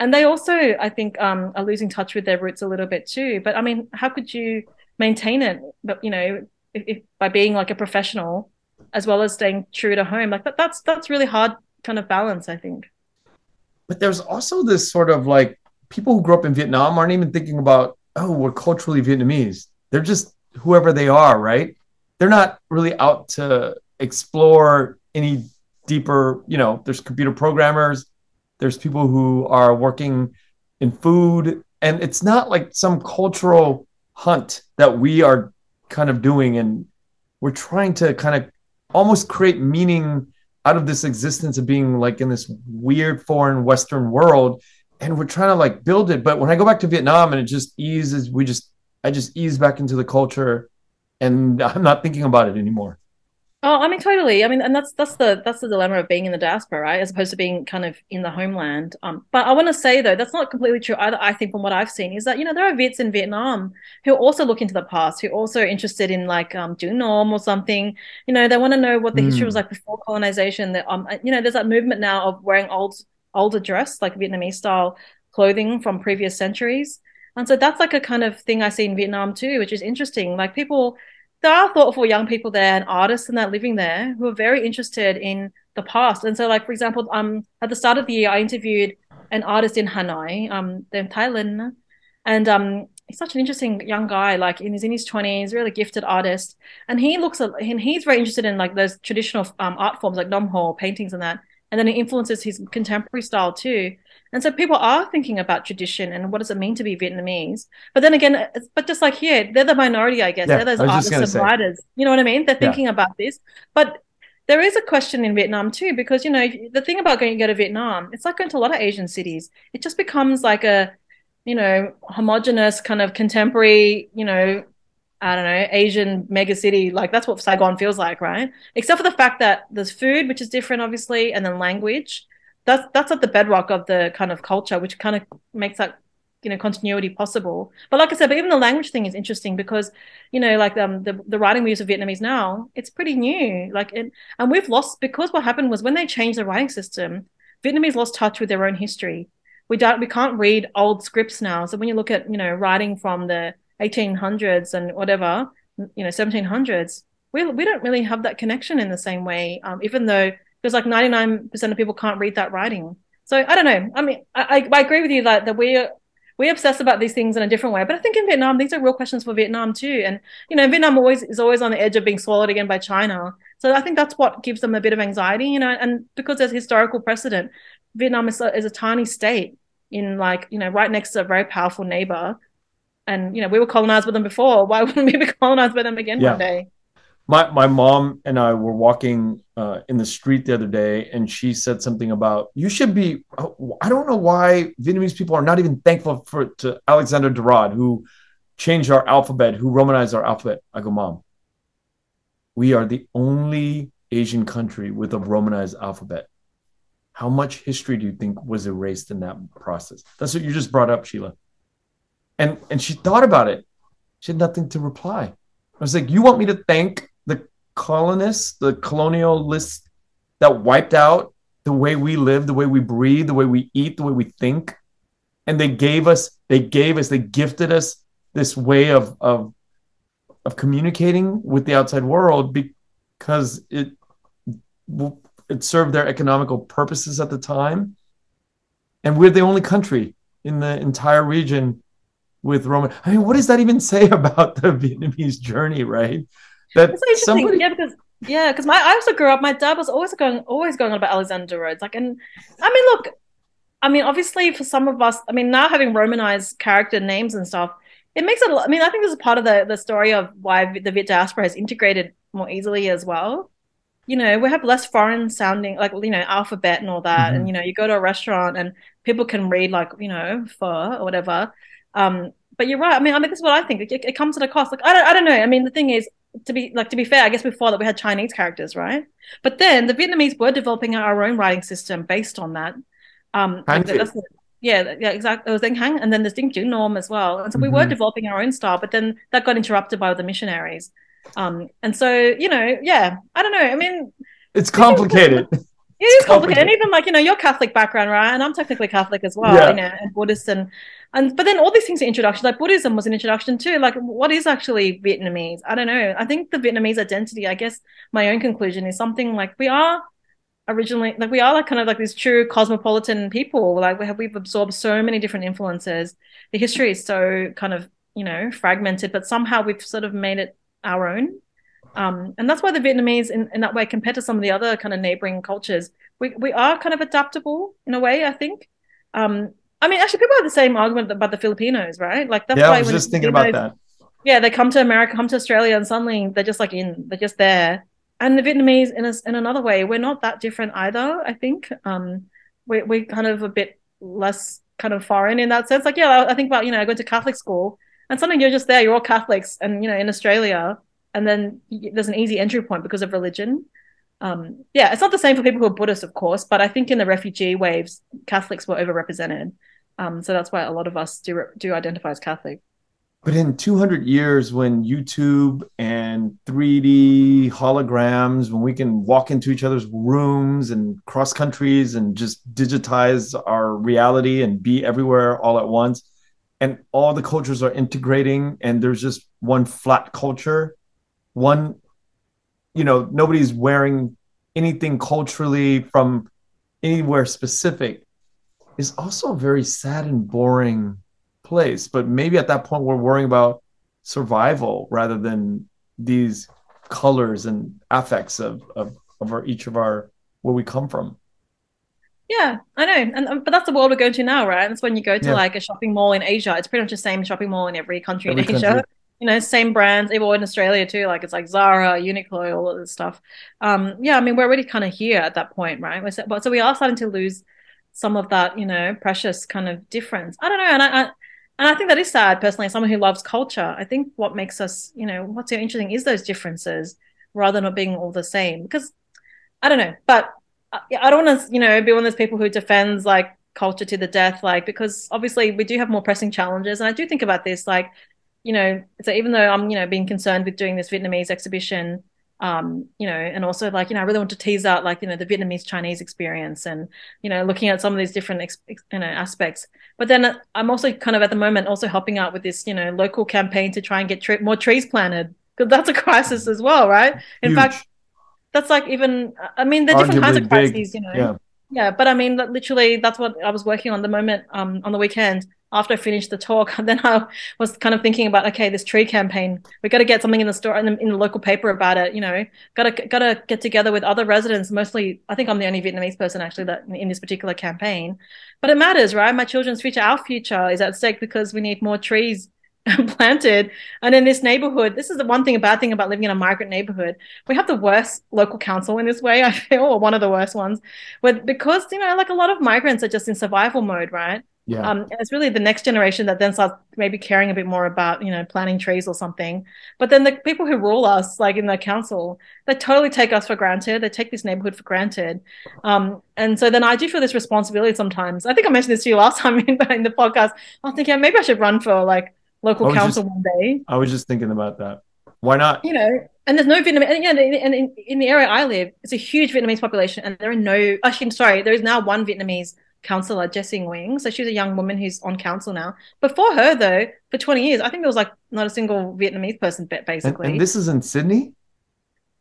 And they also, I think, um, are losing touch with their roots a little bit too. But I mean, how could you maintain it? But you know, if, if, by being like a professional as well as staying true to home like that, that's that's really hard kind of balance i think.
But there's also this sort of like people who grew up in vietnam aren't even thinking about oh we're culturally vietnamese. They're just whoever they are right? They're not really out to explore any deeper you know there's computer programmers there's people who are working in food and it's not like some cultural hunt that we are kind of doing and we're trying to kind of almost create meaning out of this existence of being like in this weird foreign western world and we're trying to like build it. But when i go back to vietnam and it just eases we just i just ease back into the culture and i'm not thinking about it anymore
Oh, I mean, totally. I mean, and that's that's the that's the dilemma of being in the diaspora, right? As opposed to being kind of in the homeland. Um, but I want to say though, that's not completely true either. I think from what I've seen is that you know there are Viets in Vietnam who also look into the past, who also are interested in like um Do Nom or something. You know, they want to know what the mm. history was hmm. like before colonization. That um, you know, there's that movement now of wearing old older dress, like Vietnamese style clothing from previous centuries. And so that's like a kind of thing I see in Vietnam too, which is interesting. Like people there are thoughtful young people there and artists and that living there who are very interested in the past. And so, like for example, um, at the start of the year, I interviewed an artist in Hanoi, um, in Thailand, and um, he's such an interesting young guy. Like, he's in his twenties, really gifted artist, and he looks at and he's very interested in like those traditional um, art forms like Dong Ho paintings and that, and then it influences his contemporary style too. And so people are thinking about tradition and what does it mean to be Vietnamese. But then again, but just like here, they're the minority, I guess. Yeah, they're those artists and say. writers. You know what I mean? They're thinking yeah. about this. But there is a question in Vietnam too, because you know the thing about going to go to Vietnam, it's like going to a lot of Asian cities. It just becomes like a, you know, homogenous kind of contemporary, you know, I don't know, Asian mega city. Like that's what Saigon feels like, right? Except for the fact that there's food, which is different, obviously, and then language that's that's at the bedrock of the kind of culture, which kind of makes that you know continuity possible. But like I said, but even the language thing is interesting because you know like um the the writing we use of Vietnamese now, it's pretty new. Like it, and we've lost because what happened was when they changed the writing system, Vietnamese lost touch with their own history. We don't we can't read old scripts now. So when you look at you know writing from the 1800s and whatever you know 1700s, we we don't really have that connection in the same way. Um, even though because like 99% of people can't read that writing. So I don't know. I mean, I, I agree with you that, that we are, we obsess about these things in a different way. But I think in Vietnam, these are real questions for Vietnam too. And you know, Vietnam always is always on the edge of being swallowed again by China. So I think that's what gives them a bit of anxiety, you know. And because there's historical precedent, Vietnam is a, is a tiny state in like you know right next to a very powerful neighbor. And you know, we were colonized with them before. Why wouldn't we be colonized by them again yeah. one day?
my my mom and I were walking uh, in the street the other day, and she said something about you should be. I don't know why Vietnamese people are not even thankful for to Alexander de Rhodes, who changed our alphabet, who romanized our alphabet. I go, Mom, we are the only Asian country with a romanized alphabet. How much history do you think was erased in that process? That's what you just brought up, Sheila. And and she thought about it. She had nothing to reply. I was like, you want me to thank colonists, the colonialists that wiped out the way we live, the way we breathe, the way we eat, the way we think? And they gave us, they gave us, they gifted us this way of of of communicating with the outside world because it it served their economical purposes at the time. And we're the only country in the entire region with roman i mean what does that even say about the vietnamese journey right
that somebody yeah because yeah because my i also grew up my dad was always going always going on about alexander rhodes like and i mean look i mean obviously for some of us i mean now having romanized character names and stuff it makes it. I mean, I think this is part of the the story of why the Viet diaspora has integrated more easily as well. You know, we have less foreign sounding, like you know, alphabet and all that. Mm-hmm. And you know, you go to a restaurant and people can read like you know, pho or whatever. Um, but you're right. I mean, I mean, this is what I think. It, it comes at a cost. Like I don't, I don't know. I mean, the thing is, to be like to be fair, I guess before that we had Chinese characters, right? But then the Vietnamese were developing our own writing system based on that. Um, yeah, yeah, exactly. It was Deng Hang, and then there's Ding Norm as well. And so we mm-hmm. were developing our own style, but then that got interrupted by the missionaries. Um, and so you know, yeah, I don't know. I mean,
it's complicated.
It is complicated. And even like, you know, your Catholic background, right? And I'm technically Catholic as well, yeah. you know, and Buddhist and and but then all these things are introductions. Like Buddhism was an introduction too. Like what is actually Vietnamese? I don't know. I think the Vietnamese identity, I guess my own conclusion is something like we are originally like we are like kind of like these true cosmopolitan people like we have we've absorbed so many different influences the history is so kind of you know fragmented but somehow we've sort of made it our own um, and that's why the vietnamese in, in that way compared to some of the other kind of neighboring cultures we, we are kind of adaptable in a way i think um, i mean actually people have the same argument about the filipinos right like
that's yeah, why i was just thinking about that
yeah they come to america come to australia and suddenly they're just like in they're just there and the Vietnamese, in a, in another way, we're not that different either. I think um, we we're kind of a bit less kind of foreign in that sense. Like, yeah, I think about you know, I go to Catholic school, and suddenly you're just there. You're all Catholics, and you know, in Australia, and then there's an easy entry point because of religion. Um, yeah, it's not the same for people who are Buddhists, of course, but I think in the refugee waves, Catholics were overrepresented. Um, so that's why a lot of us do do identify as Catholic.
But in 200 years, when YouTube and 3D holograms, when we can walk into each other's rooms and cross countries and just digitize our reality and be everywhere all at once, and all the cultures are integrating, and there's just one flat culture, one, you know, nobody's wearing anything culturally from anywhere specific, is also a very sad and boring place. But maybe at that point, we're worrying about survival rather than these colors and affects of of, of our, each of our where we come from.
Yeah, I know, and um, but that's the world we're going to now, right? That's when you go to yeah. like a shopping mall in Asia. It's pretty much the same shopping mall in every country every in Asia. Country. You know, same brands, even in Australia too. Like it's like Zara, Uniqlo, all of this stuff. Um, yeah, I mean, we're already kind of here at that point, right? We're, so, we are starting to lose some of that, you know, precious kind of difference. I don't know, and I, I and I think that is sad personally, someone who loves culture. I think what makes us, you know, what's so interesting is those differences rather than not being all the same. Because I don't know, but I don't want to, you know, be one of those people who defends like culture to the death, like, because obviously we do have more pressing challenges. And I do think about this, like, you know, so even though I'm, you know, being concerned with doing this Vietnamese exhibition, um, you know, and also like, you know, I really want to tease out like, you know, the Vietnamese Chinese experience and, you know, looking at some of these different, ex- you know, aspects. But then I'm also kind of at the moment also helping out with this, you know, local campaign to try and get tre- more trees planted because that's a crisis as well, right? In Huge. fact, that's like even, I mean, there are different kinds of crises, big. you know. Yeah. yeah, but I mean, literally, that's what I was working on the moment um, on the weekend after I finished the talk, then I was kind of thinking about, okay, this tree campaign, we got to get something in the store in the, in the local paper about it. You know, got to got to get together with other residents. Mostly, I think I'm the only Vietnamese person actually that in this particular campaign. But it matters, right? My children's future, our future, is at stake because we need more trees planted. And in this neighborhood, this is the one thing, a bad thing about living in a migrant neighborhood. We have the worst local council in this way, I feel, or one of the worst ones. But because, you know, like a lot of migrants are just in survival mode, right? Yeah. Um, it's really the next generation that then starts maybe caring a bit more about, you know, planting trees or something. But then the people who rule us, like in the council, they totally take us for granted. They take this neighborhood for granted. Um, and so then I do feel this responsibility sometimes. I think I mentioned this to you last time in, in the podcast. I was thinking yeah, maybe I should run for like local council
just,
one day.
I was just thinking about that. Why not?
You know, and there's no Vietnamese. And, yeah, and in, in the area I live, it's a huge Vietnamese population, and there are no. Actually, sorry, there is now one Vietnamese councillor, Jessie Nguyen. So she's a young woman who's on council now. Before her, though, for 20 years, I think there was like not a single Vietnamese person, basically.
And, and this is in Sydney?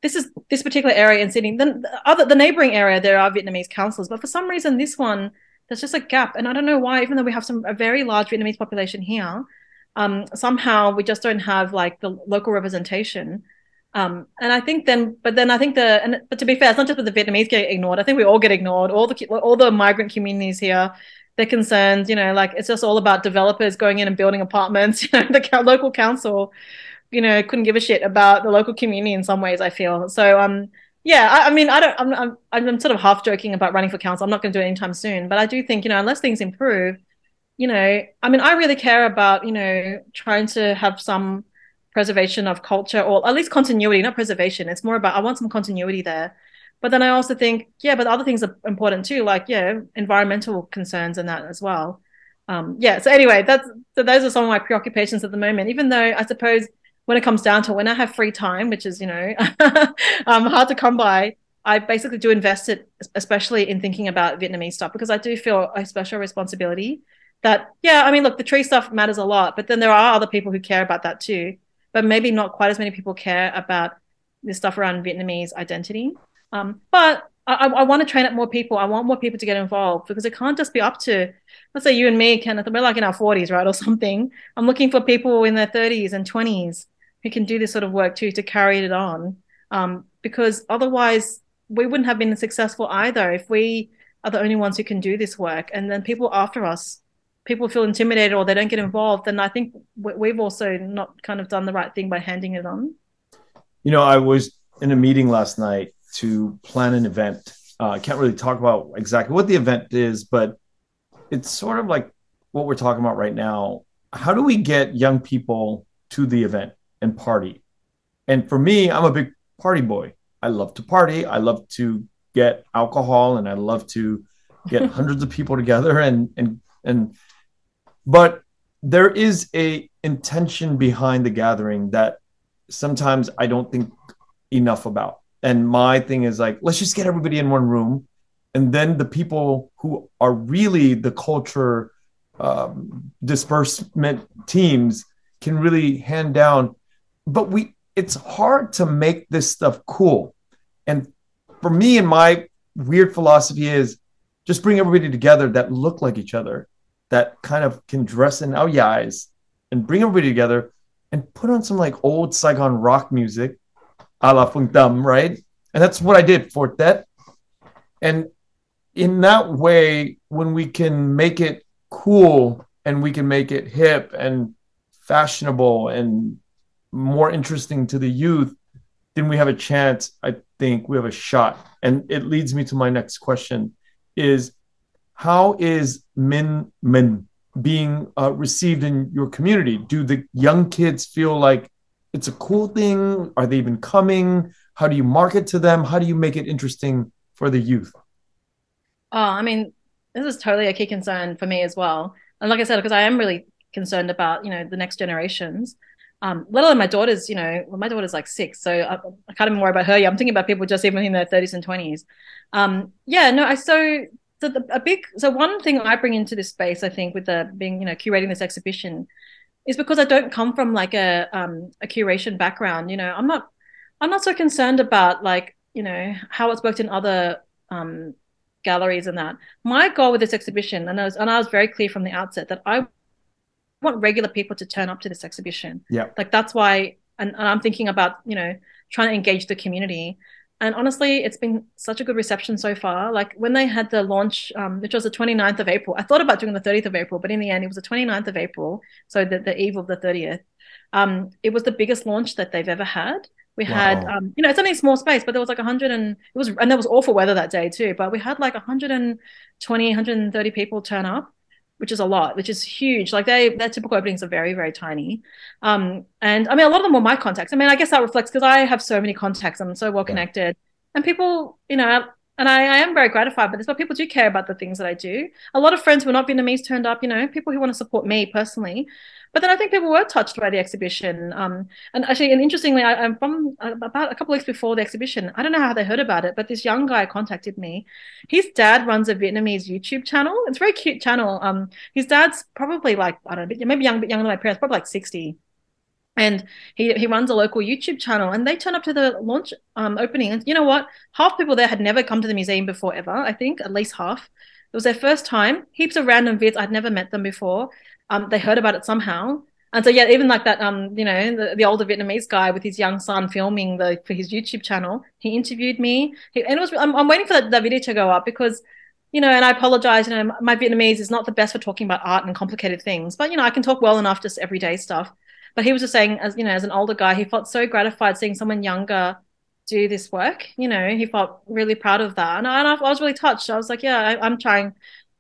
This is this particular area in Sydney. Then the other the neighboring area, there are Vietnamese councillors, but for some reason, this one there's just a gap, and I don't know why. Even though we have some a very large Vietnamese population here, um, somehow we just don't have like the local representation. Um, and I think then, but then I think the, and but to be fair, it's not just that the Vietnamese get ignored. I think we all get ignored. All the all the migrant communities here, their concerns, you know, like it's just all about developers going in and building apartments. You know, the local council, you know, couldn't give a shit about the local community in some ways. I feel so. Um, yeah, I, I mean, I don't. I'm, I'm I'm sort of half joking about running for council. I'm not going to do it anytime soon, but I do think you know, unless things improve, you know, I mean, I really care about you know trying to have some preservation of culture or at least continuity, not preservation. It's more about I want some continuity there. But then I also think, yeah, but other things are important too, like yeah, environmental concerns and that as well. Um, yeah. So anyway, that's so those are some of my preoccupations at the moment. Even though I suppose when it comes down to when I have free time, which is you know um, hard to come by, I basically do invest it, especially in thinking about Vietnamese stuff, because I do feel a special responsibility. That yeah, I mean, look, the tree stuff matters a lot, but then there are other people who care about that too but maybe not quite as many people care about the stuff around Vietnamese identity. Um, but I, I want to train up more people. I want more people to get involved because it can't just be up to, let's say you and me, Kenneth, we're like in our 40s, right, or something. I'm looking for people in their 30s and 20s who can do this sort of work too to carry it on. Um, because otherwise, we wouldn't have been successful either if we are the only ones who can do this work. And then people after us people feel intimidated or they don't get involved, then I think we've also not kind of done the right thing by handing it on.
You know, I was in a meeting last night to plan an event. Uh, I can't really talk about exactly what the event is, but it's sort of like what we're talking about right now. How do we get young people to the event and party? And for me, I'm a big party boy. I love to party. I love to get alcohol and I love to get hundreds of people together and and and but there is a intention behind the gathering that sometimes I don't think enough about. And my thing is like, let's just get everybody in one room, and then the people who are really the culture um, disbursement teams can really hand down. But we, it's hard to make this stuff cool. And for me, and my weird philosophy is just bring everybody together that look like each other that kind of can dress in oh, our eyes and bring everybody together and put on some like old Saigon rock music, a la Phung Tam, right? And that's what I did for that. And in that way, when we can make it cool and we can make it hip and fashionable and more interesting to the youth, then we have a chance. I think we have a shot. And it leads me to my next question is how is Min Min being uh, received in your community? Do the young kids feel like it's a cool thing? Are they even coming? How do you market to them? How do you make it interesting for the youth?
Oh, I mean, this is totally a key concern for me as well. And like I said, because I am really concerned about you know the next generations. Um, let alone my daughter's, you know, well, my daughter's like six, so I, I can't even worry about her. Yeah, I'm thinking about people just even in their 30s and 20s. Um, yeah, no, I so so the, a big so one thing I bring into this space, I think, with the being you know curating this exhibition, is because I don't come from like a um, a curation background. You know, I'm not I'm not so concerned about like you know how it's worked in other um, galleries and that. My goal with this exhibition, and I was and I was very clear from the outset that I want regular people to turn up to this exhibition.
Yeah,
like that's why, and, and I'm thinking about you know trying to engage the community and honestly it's been such a good reception so far. Like when they had the launch um, which was the 29th of april i thought about doing the 30th of april but in the end it was the 29th of april so the, the eve of the 30th um, it was the biggest launch that they've ever had. We wow. had um, you know it's only a small space but there was like 100 and it was and there was awful weather that day too but we had like 120 130 people turn up which is a lot, which is huge. Like they, their typical openings are very, very tiny. Um, and I mean, a lot of them were my contacts. I mean, I guess that reflects because I have so many contacts. I'm so well connected, and people, you know, and I, I, am very gratified by this. But people do care about the things that I do. A lot of friends who are not Vietnamese turned up. You know, people who want to support me personally. But then I think people were touched by the exhibition. Um, and actually, and interestingly, I, am from uh, about a couple weeks before the exhibition. I don't know how they heard about it, but this young guy contacted me. His dad runs a Vietnamese YouTube channel. It's a very cute channel. Um, his dad's probably like I don't know, maybe young, younger than my parents, probably like sixty. And he, he runs a local YouTube channel, and they turn up to the launch um, opening. And you know what? Half people there had never come to the museum before ever. I think at least half. It was their first time. Heaps of random Viets. I'd never met them before um, they heard about it somehow. And so yeah, even like that, um, you know, the, the older Vietnamese guy with his young son filming the for his YouTube channel, he interviewed me. He, and it was I'm, I'm waiting for that, that video to go up because, you know, and I apologize. You know, my Vietnamese is not the best for talking about art and complicated things, but you know, I can talk well enough just everyday stuff. But he was just saying, as you know, as an older guy, he felt so gratified seeing someone younger do this work. You know, he felt really proud of that, and I, and I was really touched. I was like, yeah, I, I'm trying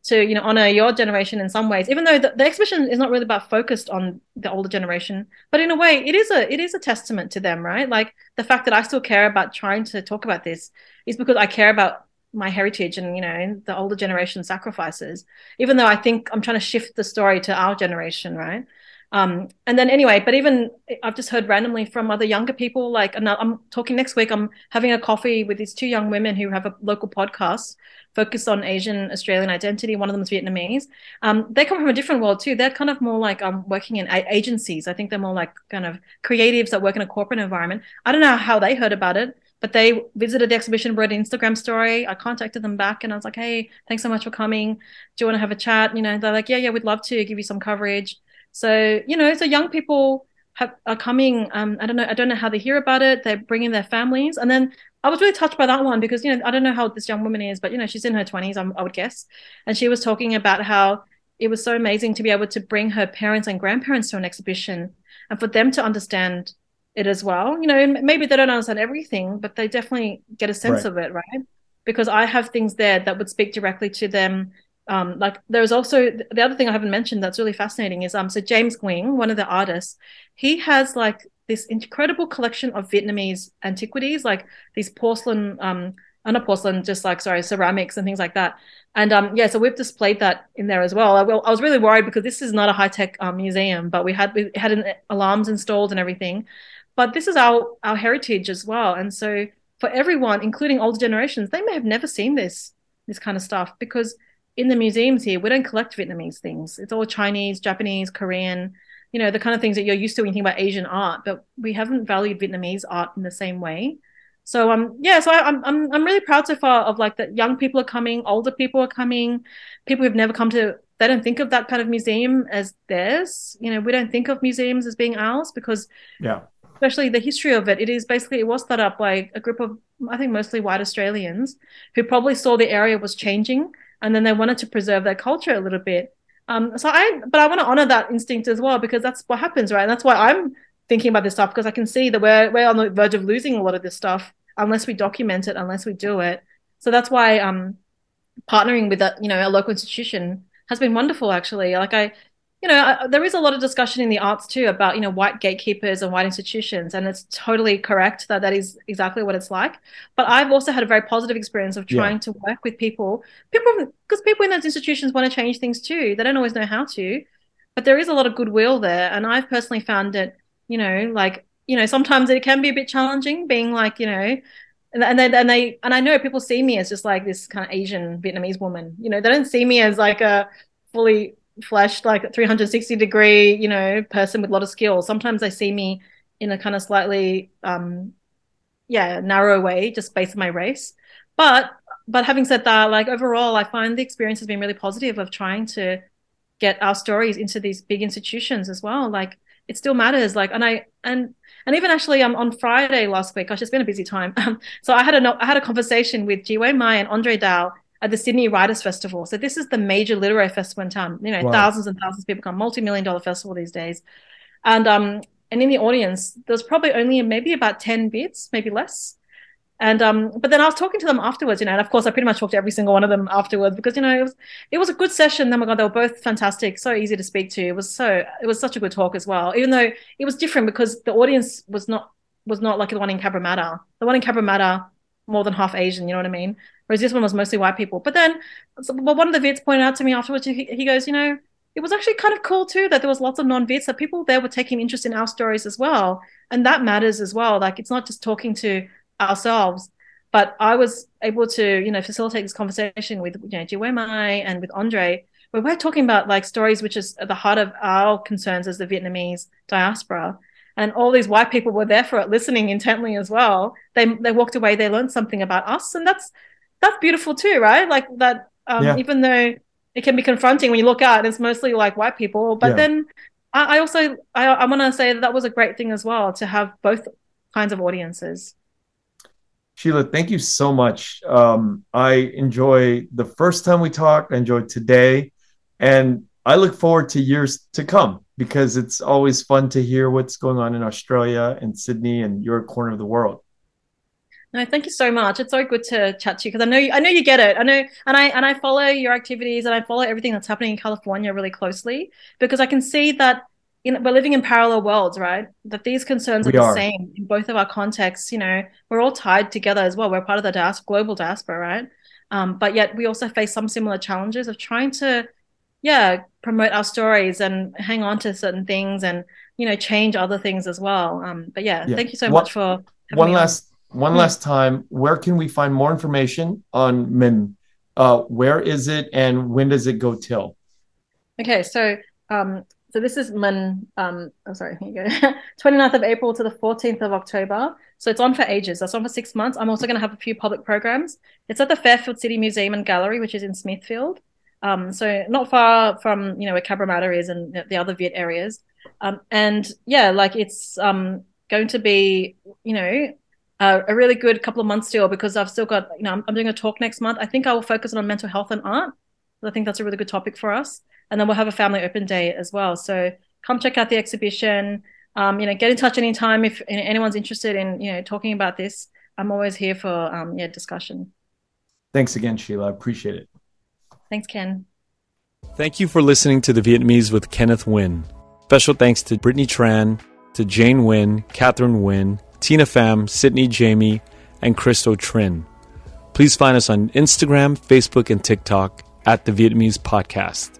to you know honor your generation in some ways even though the, the, exhibition is not really about focused on the older generation but in a way it is a it is a testament to them right? Like the fact that i still care about trying to talk about this is because i care about my heritage and you know the older generation sacrifices even though i think i'm trying to shift the story to our generation right um, and then anyway, but even I've just heard randomly from other younger people, like I'm talking next week, I'm having a coffee with these two young women who have a local podcast focused on Asian Australian identity. One of them is Vietnamese. Um, they come from a different world too. They're kind of more like um, working in a- agencies. I think they're more like kind of creatives that work in a corporate environment. I don't know how they heard about it, but they visited the exhibition, wrote an Instagram story. I contacted them back and I was like, hey, thanks so much for coming. Do you want to have a chat? You know, they're like, yeah, yeah, we'd love to give you some coverage. So, you know, so young people have, are coming. Um, I don't know. I don't know how they hear about it. They're bringing their families, and then I was really touched by that one because you know I don't know how this young woman is, but you know she's in her twenties, I would guess, and she was talking about how it was so amazing to be able to bring her parents and grandparents to an exhibition, and for them to understand it as well. You know, maybe they don't understand everything, but they definitely get a sense right. of it, right? Because I have things there that would speak directly to them um, like there's also the other thing I haven't mentioned that's really fascinating is um so James Nguyen, one of the artists, he has like this incredible collection of Vietnamese antiquities, like these porcelain, um, uh, not porcelain, just like sorry, ceramics and things like that. And um, yeah, so we've displayed that in there as well. I, I was really worried because this is not a high tech um, museum, but we had we had an, alarms installed and everything. But this is our our heritage as well, and so for everyone, including older generations, they may have never seen this this kind of stuff because in the museums here, we don't collect Vietnamese things. It's all Chinese, Japanese, Korean, you know, the kind of things that you're used to when you think about Asian art, but we haven't valued Vietnamese art in the same way. So um yeah, so I, am I'm I'm really proud so far of like that young people are coming, older people are coming, people who've never come to they don't think of that kind of museum as theirs. You know, we don't think of museums as being ours because
yeah,
especially the history of it. It is basically it was set up by a group of I think mostly white Australians who probably saw the area was changing and then they wanted to preserve their culture a little bit. Um, so I, but I want to honor that instinct as well because that's what happens, right? And that's why I'm thinking about this stuff because I can see that we're we're on the verge of losing a lot of this stuff unless we document it, unless we do it. So that's why um, partnering with a you know a local institution has been wonderful actually. Like I you know, uh, there is a lot of discussion in the arts too about, you know, white gatekeepers and white institutions. And it's totally correct that that is exactly what it's like. But I've also had a very positive experience of trying yeah. to work with people, people, because people in those institutions want to change things too. They don't always know how to, but there is a lot of goodwill there. And I've personally found it, you know, like, you know, sometimes it can be a bit challenging being like, you know, and they and they and I know people see me as just like this kind of Asian Vietnamese woman. You know, they don't see me as like a fully fleshed like 360 degree you know person with a lot of skills sometimes they see me in a kind of slightly um yeah narrow way just based on my race. But but having said that like overall i find the experience has been really positive of trying to get our stories into these big institutions as well. Like it still matters. Like and i and and even actually um, on friday last week gosh it's been a busy time. Um, so i had a i had a conversation with Ji Wei Mai and andre Dao at the Sydney Writers Festival. So this is the major literary festival in town. You know, wow. thousands and thousands of people come, multi-million dollar festival these days. And um and in the audience, there's probably only maybe about 10 bits, maybe less. And um, but then I was talking to them afterwards, you know, and of course I pretty much talked to every single one of them afterwards because you know it was it was a good session. Oh my god, they were both fantastic, so easy to speak to. It was so it was such a good talk as well, even though it was different because the audience was not was not like the one in Cabramatta. The one in Cabramatta more than half Asian, you know what I mean? Whereas this one was mostly white people. But then, well, one of the Viets pointed out to me afterwards, he, he goes, you know, it was actually kind of cool too that there was lots of non-Viets that people there were taking interest in our stories as well, and that matters as well. Like it's not just talking to ourselves, but I was able to, you know, facilitate this conversation with you know Jiwei and with Andre, where we're talking about like stories which is at the heart of our concerns as the Vietnamese diaspora. And all these white people were there for it listening intently as well. They they walked away they learned something about us. And that's that's beautiful too right like that um, yeah. even though it can be confronting when you look out it's mostly like white people but yeah. then I, I, also i, I want to say that that was a great thing as well to have both kinds of audiences
Sheila, thank you so much. Um, I enjoy the first time we talked. I enjoyed today, and I look forward to years to come because it's always fun to hear what's going on in Australia and Sydney and your corner of the world.
No, thank you so much. It's so good to chat to you because I know you, I know you get it. I know, and I and I follow your activities and I follow everything that's happening in California really closely because I can see that you know, we're living in parallel worlds, right? That these concerns are the are. same in both of our contexts. You know, we're all tied together as well. We're part of the diaspora, global diaspora, right? Um, but yet we also face some similar challenges of trying to yeah promote our stories and hang on to certain things and you know change other things as well um but yeah, yeah. thank you so what, much for
one last. One mm last time where can we find more information on min? Uh where is it and when does it go till?
Okay so um so this is min um oh sorry here you go. 29th of april to the 14th of october. So it's on for ages. That's on for six months. I'm also going to have a few public programs. It's at the fairfield city museum and gallery which is in smithfield. Um, so not far from you know where Cabramatta is and the other Viet areas. Um, and yeah, like it's um, going to be you know a, a, really good couple of months still because I've still got you know I'm, I'm, doing a talk next month. I think I will focus on mental health and art. I think that's a really good topic for us. And then we'll have a family open day as well. So come check out the exhibition. Um, you know, get in touch anytime if anyone's interested in you know talking about this. I'm always here for um, yeah discussion.
Thanks again, Sheila. I appreciate it.
Thanks, Ken.
Thank you for listening to The Vietnamese with Kenneth Nguyen. Special thanks to Brittany Tran, to Jane Nguyen, Catherine Nguyen, Tina Pham, Sydney Jamie, and Christo Trin. Please find us on Instagram, Facebook, and TikTok at The Vietnamese Podcast.